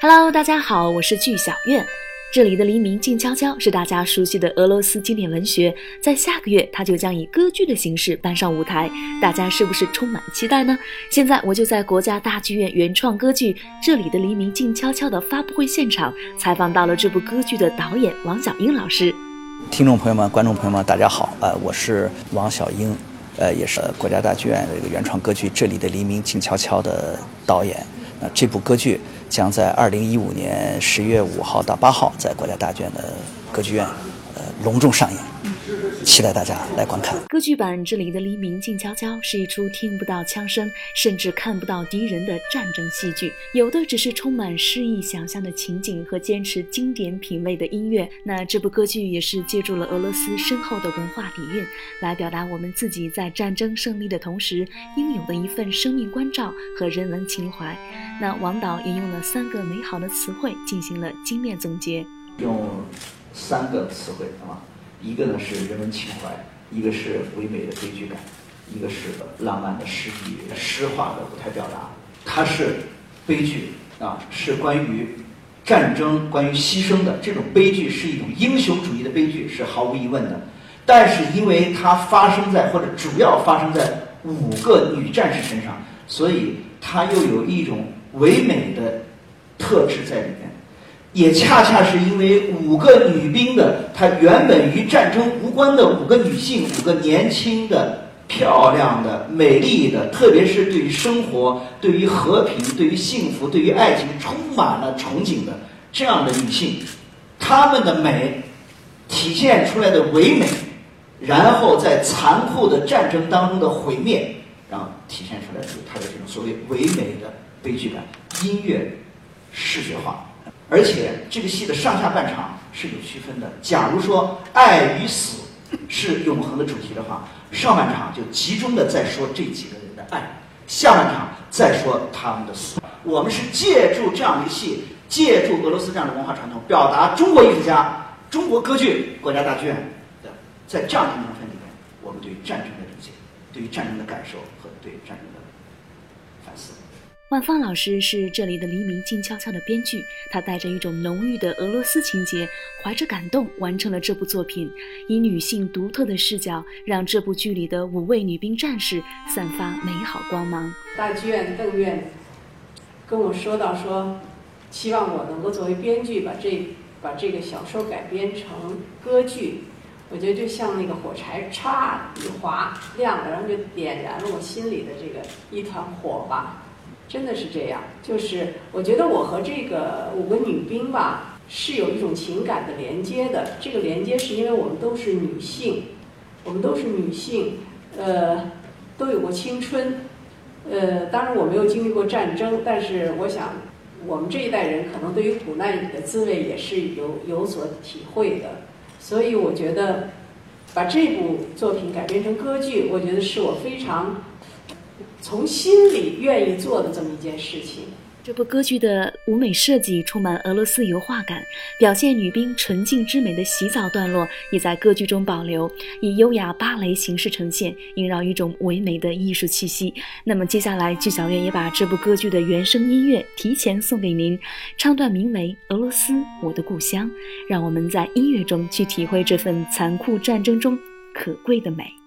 Hello，大家好，我是剧小院。这里的黎明静悄悄是大家熟悉的俄罗斯经典文学，在下个月它就将以歌剧的形式搬上舞台，大家是不是充满期待呢？现在我就在国家大剧院原创歌剧《这里的黎明静悄悄》的发布会现场采访到了这部歌剧的导演王小英老师。听众朋友们、观众朋友们，大家好，呃，我是王小英，呃，也是国家大剧院这个原创歌剧《这里的黎明静悄悄》的导演。那这部歌剧将在二零一五年十月五号到八号在国家大剧院的歌剧院，呃，隆重上演。期待大家来观看歌剧版《这里的黎明静悄悄》是一出听不到枪声，甚至看不到敌人的战争戏剧，有的只是充满诗意想象的情景和坚持经典品味的音乐。那这部歌剧也是借助了俄罗斯深厚的文化底蕴，来表达我们自己在战争胜利的同时应有的一份生命关照和人文情怀。那王导也用了三个美好的词汇进行了精炼总结，用三个词汇啊。一个呢是人文情怀，一个是唯美的悲剧感，一个是浪漫的诗意、诗化的舞台表达。它是悲剧啊，是关于战争、关于牺牲的。这种悲剧是一种英雄主义的悲剧，是毫无疑问的。但是因为它发生在或者主要发生在五个女战士身上，所以它又有一种唯美的特质在里面。也恰恰是因为五个女兵的，她原本与战争无关的五个女性，五个年轻的、漂亮的、美丽的，特别是对于生活、对于和平、对于幸福、对于爱情充满了憧憬的这样的女性，她们的美体现出来的唯美，然后在残酷的战争当中的毁灭，然后体现出来的她的这种所谓唯美的悲剧感，音乐视觉化。而且这个戏的上下半场是有区分的。假如说爱与死是永恒的主题的话，上半场就集中的在说这几个人的爱，下半场再说他们的死。我们是借助这样一个戏，借助俄罗斯这样的文化传统，表达中国艺术家、中国歌剧国家大剧院的在这样一个年份里面，我们对战争的理解，对于战争的感受和对战争的反思。万芳老师是这里的黎明静悄悄的编剧，他带着一种浓郁的俄罗斯情节，怀着感动完成了这部作品，以女性独特的视角，让这部剧里的五位女兵战士散发美好光芒。大剧院邓院跟我说到说，希望我能够作为编剧把这把这个小说改编成歌剧，我觉得就像那个火柴嚓一划亮了，然后就点燃了我心里的这个一团火吧。真的是这样，就是我觉得我和这个五个女兵吧是有一种情感的连接的。这个连接是因为我们都是女性，我们都是女性，呃，都有过青春，呃，当然我没有经历过战争，但是我想我们这一代人可能对于苦难里的滋味也是有有所体会的。所以我觉得把这部作品改编成歌剧，我觉得是我非常。从心里愿意做的这么一件事情。这部歌剧的舞美设计充满俄罗斯油画感，表现女兵纯净之美的洗澡段落也在歌剧中保留，以优雅芭蕾形式呈现，萦绕一种唯美的艺术气息。那么接下来，剧小院也把这部歌剧的原声音乐提前送给您，唱段名为《俄罗斯，我的故乡》，让我们在音乐中去体会这份残酷战争中可贵的美。